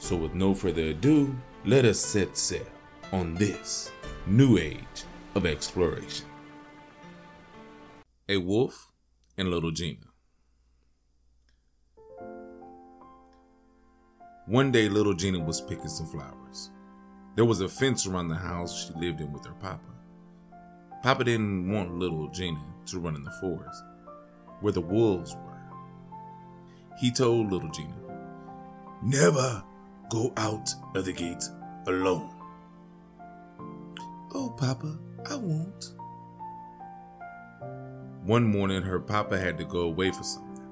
So, with no further ado, let us set sail on this new age of exploration. A wolf and little Gina. One day, little Gina was picking some flowers. There was a fence around the house she lived in with her papa. Papa didn't want little Gina to run in the forest where the wolves were. He told little Gina, Never go out of the gate alone. Oh, Papa, I won't. One morning, her papa had to go away for something.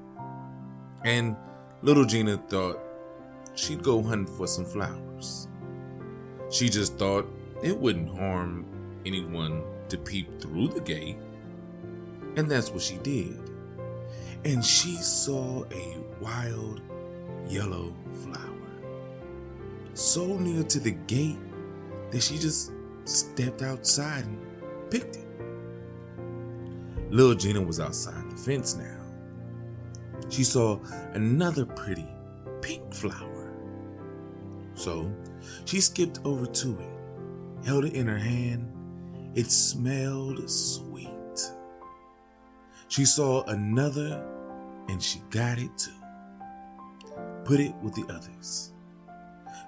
And little Gina thought she'd go hunt for some flowers. She just thought it wouldn't harm anyone to peep through the gate. And that's what she did. And she saw a wild yellow flower so near to the gate that she just stepped outside and picked it. Little Gina was outside the fence now. She saw another pretty pink flower. So she skipped over to it, held it in her hand. It smelled sweet. She saw another and she got it too. Put it with the others.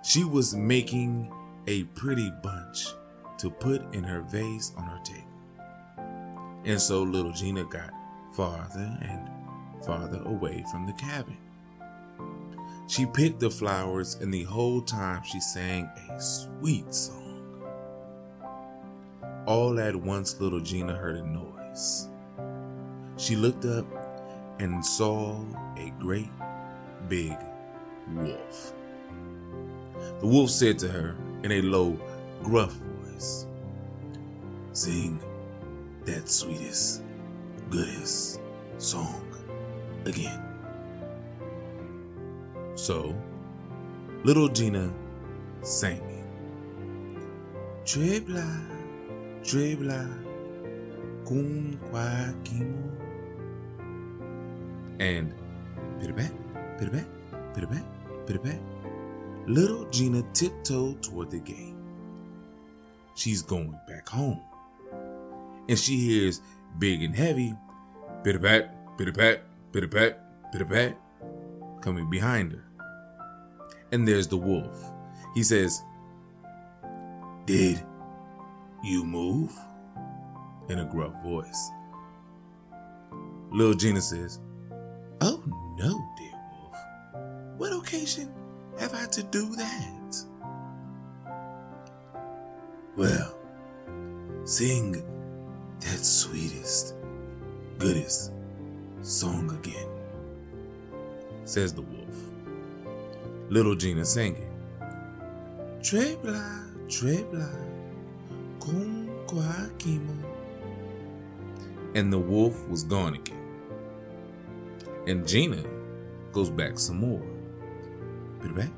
She was making a pretty bunch to put in her vase on her table. And so little Gina got farther and farther away from the cabin. She picked the flowers, and the whole time she sang a sweet song. All at once, little Gina heard a noise. She looked up and saw a great big wolf. The wolf said to her in a low, gruff voice, Sing that sweetest, goodest song again. So, little Gina sang it. Trebla, trebla, kwa kimo. And pit-a-pat, pit-a-pat, pit-a-pat, pit-a-pat. Little Gina tiptoed toward the gate. She's going back home. And she hears big and heavy, bit a pat, bit a pat, bit a pat, bit a pat, coming behind her. And there's the wolf. He says, Did you move? In a gruff voice. Little Gina says, Oh no, dear wolf. What occasion have I to do that? Well, sing that sweetest, goodest song again, says the wolf. Little Gina singing. Trebla, trebla, con quaquimo. And the wolf was gone again. And Gina goes back some more. Pit back,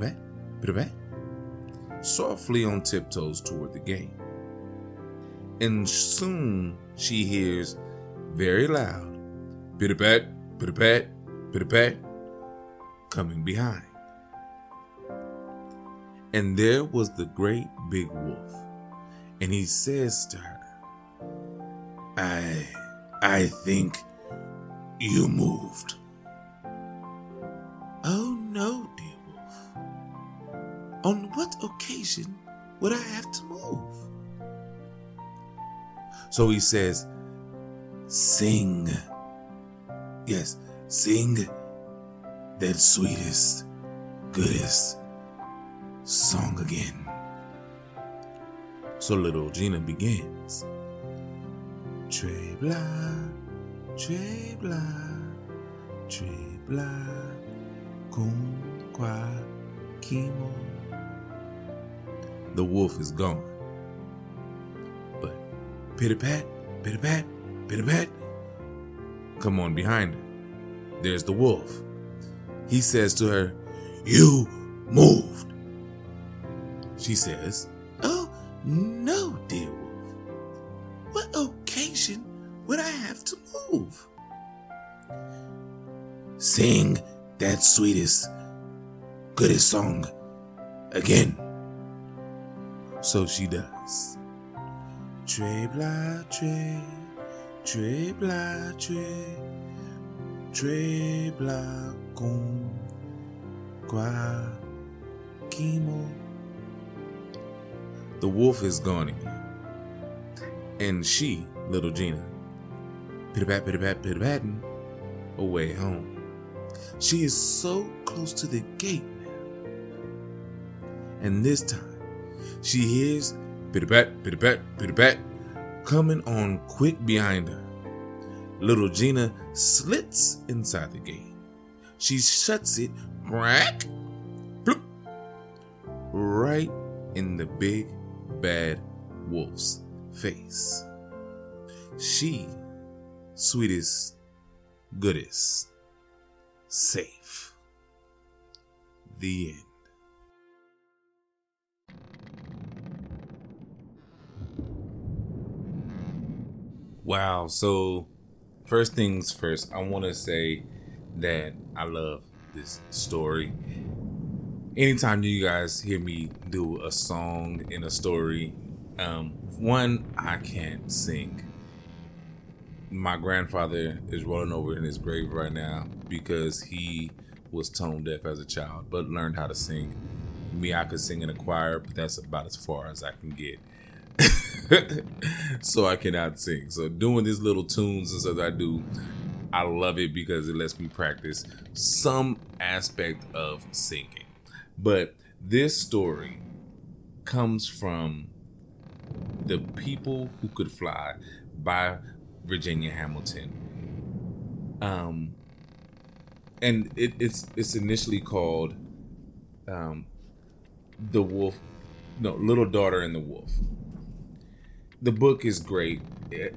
back, back. Softly on tiptoes toward the gate. And soon she hears very loud, pat, pit pat, coming behind. And there was the great big wolf. And he says to her, I, I think you moved. Would I have to move? So he says, Sing. Yes, sing that sweetest, goodest song again. So little Gina begins. Trebla, trebla, trebla, con qua kimo. The wolf is gone. But pitter pat, pitter pat, pitter pat. Come on behind her. There's the wolf. He says to her, You moved. She says, Oh, no, dear wolf. What occasion would I have to move? Sing that sweetest, goodest song again. So she does. Tre bla tre, tre bla tre, tre bla con qua. The wolf is gone again. And she, little Gina, pitter pat, pitter away home. She is so close to the gate now. And this time, she hears pitter pat, pitter pat, pitter pat coming on quick behind her. Little Gina slits inside the gate. She shuts it, crack, bloop, right in the big bad wolf's face. She, sweetest, goodest, safe. The end. Wow. So, first things first, I want to say that I love this story. Anytime you guys hear me do a song in a story, um, one, I can't sing. My grandfather is rolling over in his grave right now because he was tone deaf as a child, but learned how to sing. Me, I could sing in a choir, but that's about as far as I can get. so I cannot sing. So doing these little tunes and stuff I do, I love it because it lets me practice some aspect of singing. But this story comes from The People Who Could Fly by Virginia Hamilton. Um and it, it's it's initially called um The Wolf no, Little Daughter and the Wolf the book is great.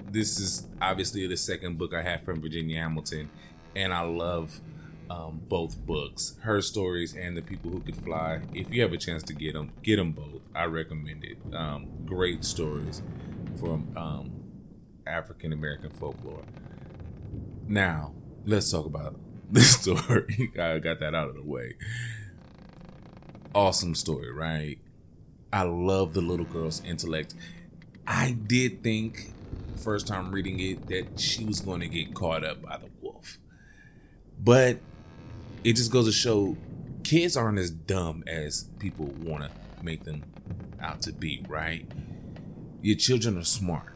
This is obviously the second book I have from Virginia Hamilton, and I love um, both books, her stories and the people who could fly. If you have a chance to get them, get them both. I recommend it. Um, great stories from um, African American folklore. Now let's talk about this story. I got that out of the way. Awesome story, right? I love the little girl's intellect I did think first time reading it that she was going to get caught up by the wolf. But it just goes to show kids aren't as dumb as people want to make them out to be, right? Your children are smart.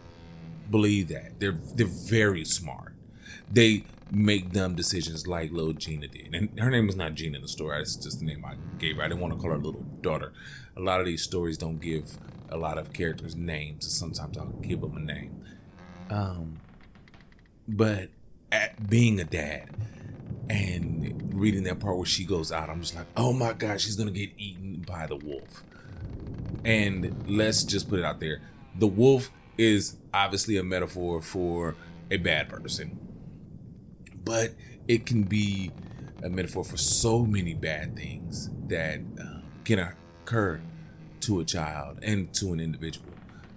Believe that. They're they're very smart. They make dumb decisions like little Gina did. And her name is not Gina in the story. That's just the name I gave her. I didn't want to call her little daughter. A lot of these stories don't give a lot of characters names. Sometimes I'll give them a name. Um, but at being a dad and reading that part where she goes out, I'm just like, oh my god, she's gonna get eaten by the wolf. And let's just put it out there: the wolf is obviously a metaphor for a bad person, but it can be a metaphor for so many bad things that uh, can occur to a child and to an individual.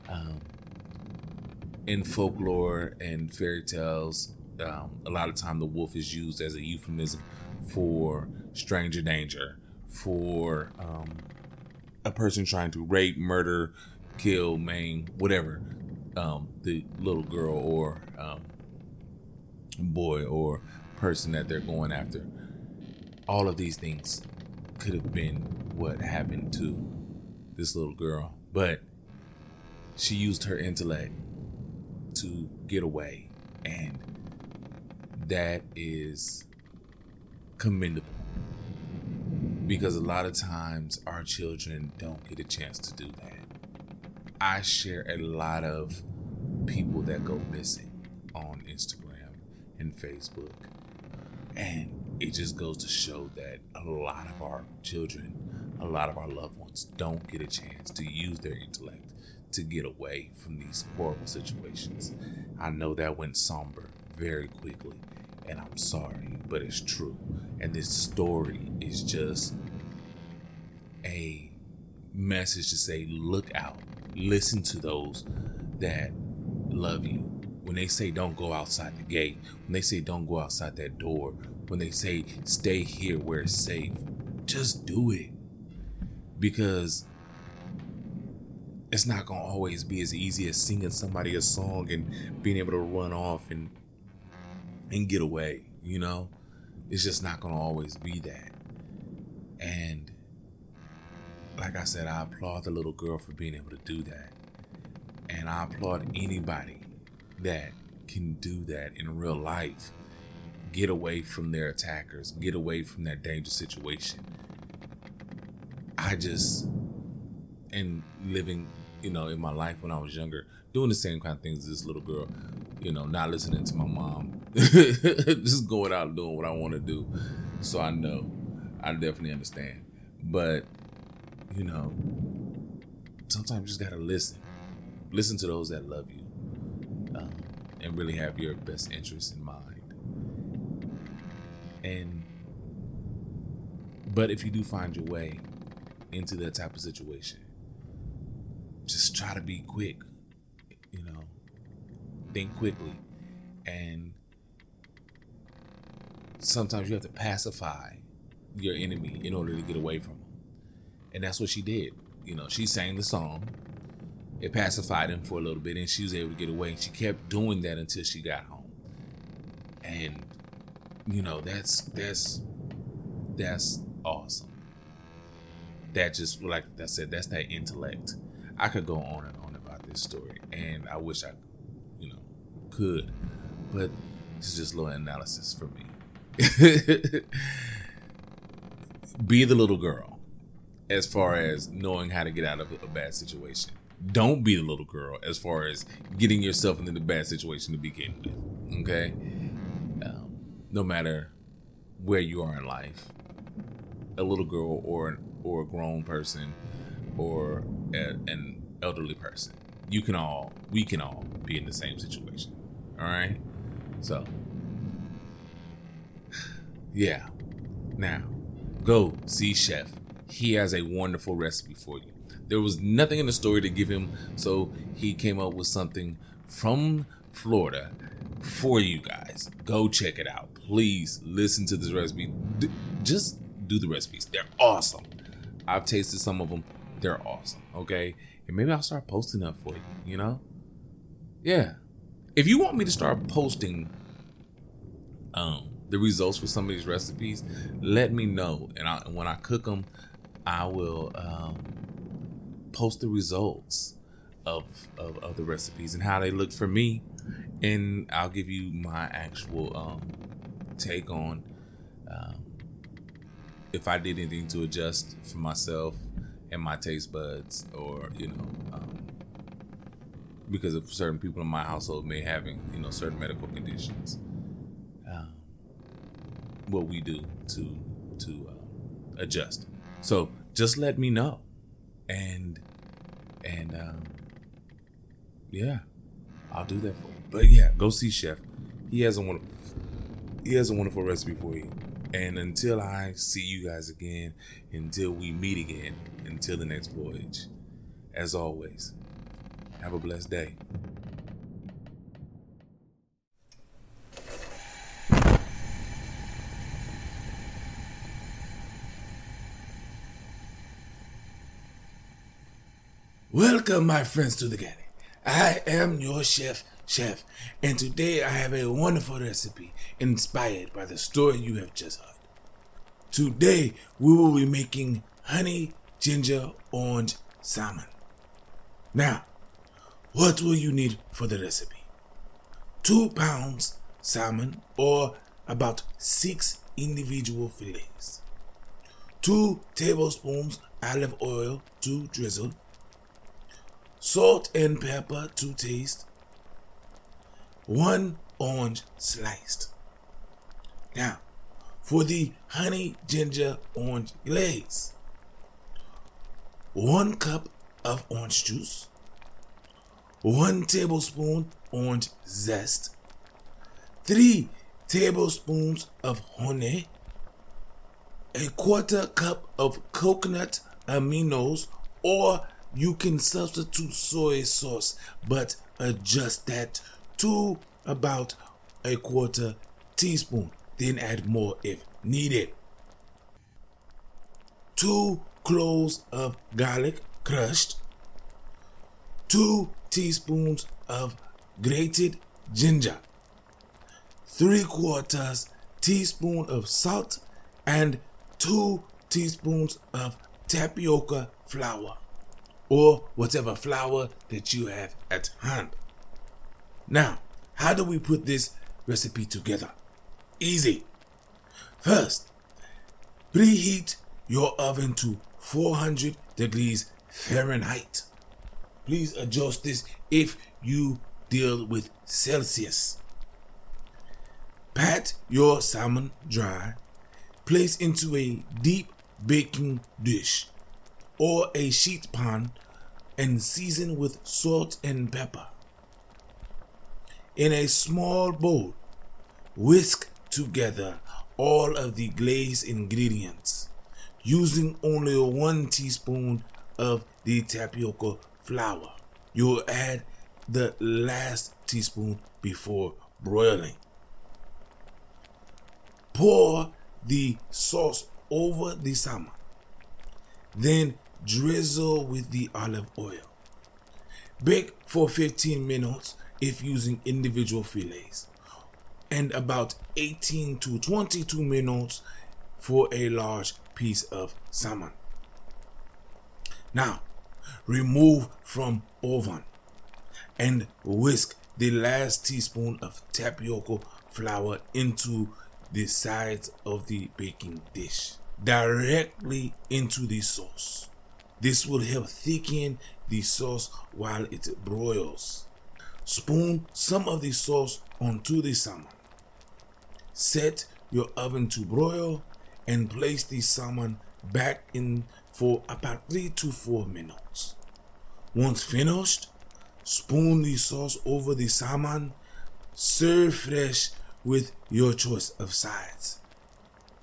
Um, in folklore and fairy tales, um, a lot of time the wolf is used as a euphemism for stranger danger, for um, a person trying to rape, murder, kill, maim, whatever um, the little girl or um, boy or person that they're going after. All of these things could have been what happened to this little girl, but she used her intellect to get away, and that is commendable because a lot of times our children don't get a chance to do that. I share a lot of people that go missing on Instagram and Facebook, and it just goes to show that a lot of our children a lot of our loved ones don't get a chance to use their intellect to get away from these horrible situations. I know that went somber very quickly, and I'm sorry, but it's true. And this story is just a message to say, look out, listen to those that love you. When they say don't go outside the gate, when they say don't go outside that door, when they say stay here where it's safe, just do it. Because it's not gonna always be as easy as singing somebody a song and being able to run off and and get away, you know? It's just not gonna always be that. And like I said, I applaud the little girl for being able to do that. And I applaud anybody that can do that in real life. Get away from their attackers, get away from that dangerous situation. I just, and living, you know, in my life when I was younger, doing the same kind of things as this little girl, you know, not listening to my mom, just going out and doing what I want to do. So I know, I definitely understand. But, you know, sometimes you just got to listen. Listen to those that love you um, and really have your best interests in mind. And, but if you do find your way into that type of situation, just try to be quick, you know, think quickly. And sometimes you have to pacify your enemy in order to get away from them. And that's what she did. You know, she sang the song. It pacified him for a little bit and she was able to get away. And she kept doing that until she got home. And you know, that's that's that's awesome. That just like I said, that's that intellect. I could go on and on about this story, and I wish I, you know, could, but it's just a little analysis for me. Be the little girl as far as knowing how to get out of a bad situation. Don't be the little girl as far as getting yourself into the bad situation to begin with. Okay? Um, no matter where you are in life, a little girl or or a grown person or a, an elderly person, you can all we can all be in the same situation. All right? So, yeah. Now, go see Chef. He has a wonderful recipe for you. There was nothing in the story to give him, so he came up with something from Florida for you guys. Go check it out. Please listen to this recipe. D- just do the recipes. They're awesome. I've tasted some of them. They're awesome. Okay. And maybe I'll start posting up for you, you know? Yeah. If you want me to start posting um the results for some of these recipes, let me know. And I, when I cook them, I will um, post the results of, of, of the recipes and how they look for me. And I'll give you my actual um, take on um, if I did anything to adjust for myself and my taste buds, or you know, um, because of certain people in my household may having you know certain medical conditions. Um, what we do to to uh, adjust. So just let me know, and and um, yeah, I'll do that for you. But yeah, go see Chef. He has a wonderful he has a wonderful recipe for you. And until I see you guys again, until we meet again, until the next voyage, as always, have a blessed day. Welcome, my friends, to the garden. I am your chef, Chef, and today I have a wonderful recipe inspired by the story you have just heard. Today we will be making honey ginger orange salmon. Now, what will you need for the recipe? Two pounds salmon, or about six individual fillets. Two tablespoons olive oil to drizzle salt and pepper to taste, one orange sliced. Now, for the honey ginger orange glaze, one cup of orange juice, one tablespoon orange zest, three tablespoons of honey, a quarter cup of coconut aminos, or you can substitute soy sauce, but adjust that to about a quarter teaspoon. Then add more if needed. Two cloves of garlic crushed, two teaspoons of grated ginger, three quarters teaspoon of salt, and two teaspoons of tapioca flour or whatever flour that you have at hand. Now, how do we put this recipe together? Easy. First, preheat your oven to 400 degrees Fahrenheit. Please adjust this if you deal with Celsius. Pat your salmon dry. Place into a deep baking dish or a sheet pan and season with salt and pepper. In a small bowl, whisk together all of the glazed ingredients using only one teaspoon of the tapioca flour. You'll add the last teaspoon before broiling. Pour the sauce over the salmon. Then drizzle with the olive oil. Bake for 15 minutes if using individual fillets, and about 18 to 22 minutes for a large piece of salmon. Now, remove from oven and whisk the last teaspoon of tapioca flour into the sides of the baking dish directly into the sauce. This will help thicken the sauce while it broils. Spoon some of the sauce onto the salmon. Set your oven to broil and place the salmon back in for about 3 to 4 minutes. Once finished, spoon the sauce over the salmon. Serve fresh with your choice of sides.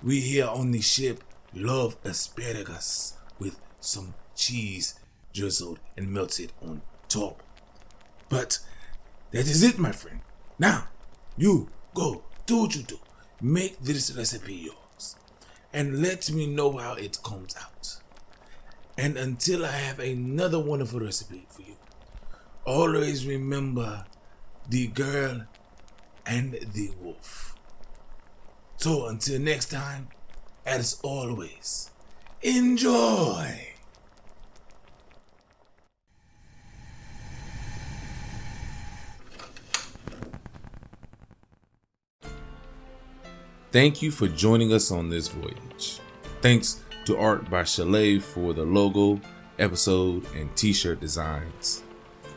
We here on the ship love asparagus with some cheese drizzled and melted on top. But that is it, my friend. Now, you go, do what you do. Make this recipe yours. And let me know how it comes out. And until I have another wonderful recipe for you, always remember the girl and the wolf. So until next time, as always, enjoy. Thank you for joining us on this voyage. Thanks to Art by Chalet for the logo, episode, and t shirt designs.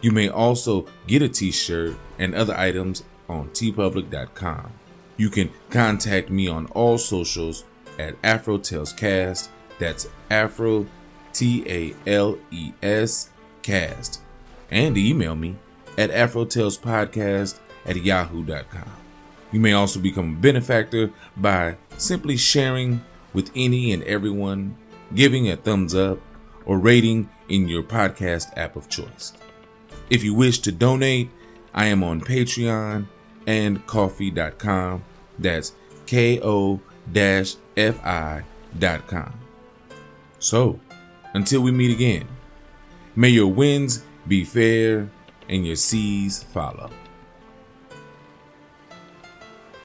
You may also get a t shirt and other items on teepublic.com. You can contact me on all socials at Afro Tales Cast. That's Afro T A L E S Cast. And email me at AfroTalesPodcast at yahoo.com. You may also become a benefactor by simply sharing with any and everyone, giving a thumbs up, or rating in your podcast app of choice. If you wish to donate, I am on Patreon and ko-fi.com. That's ko fi.com. So, until we meet again, may your winds be fair and your seas follow.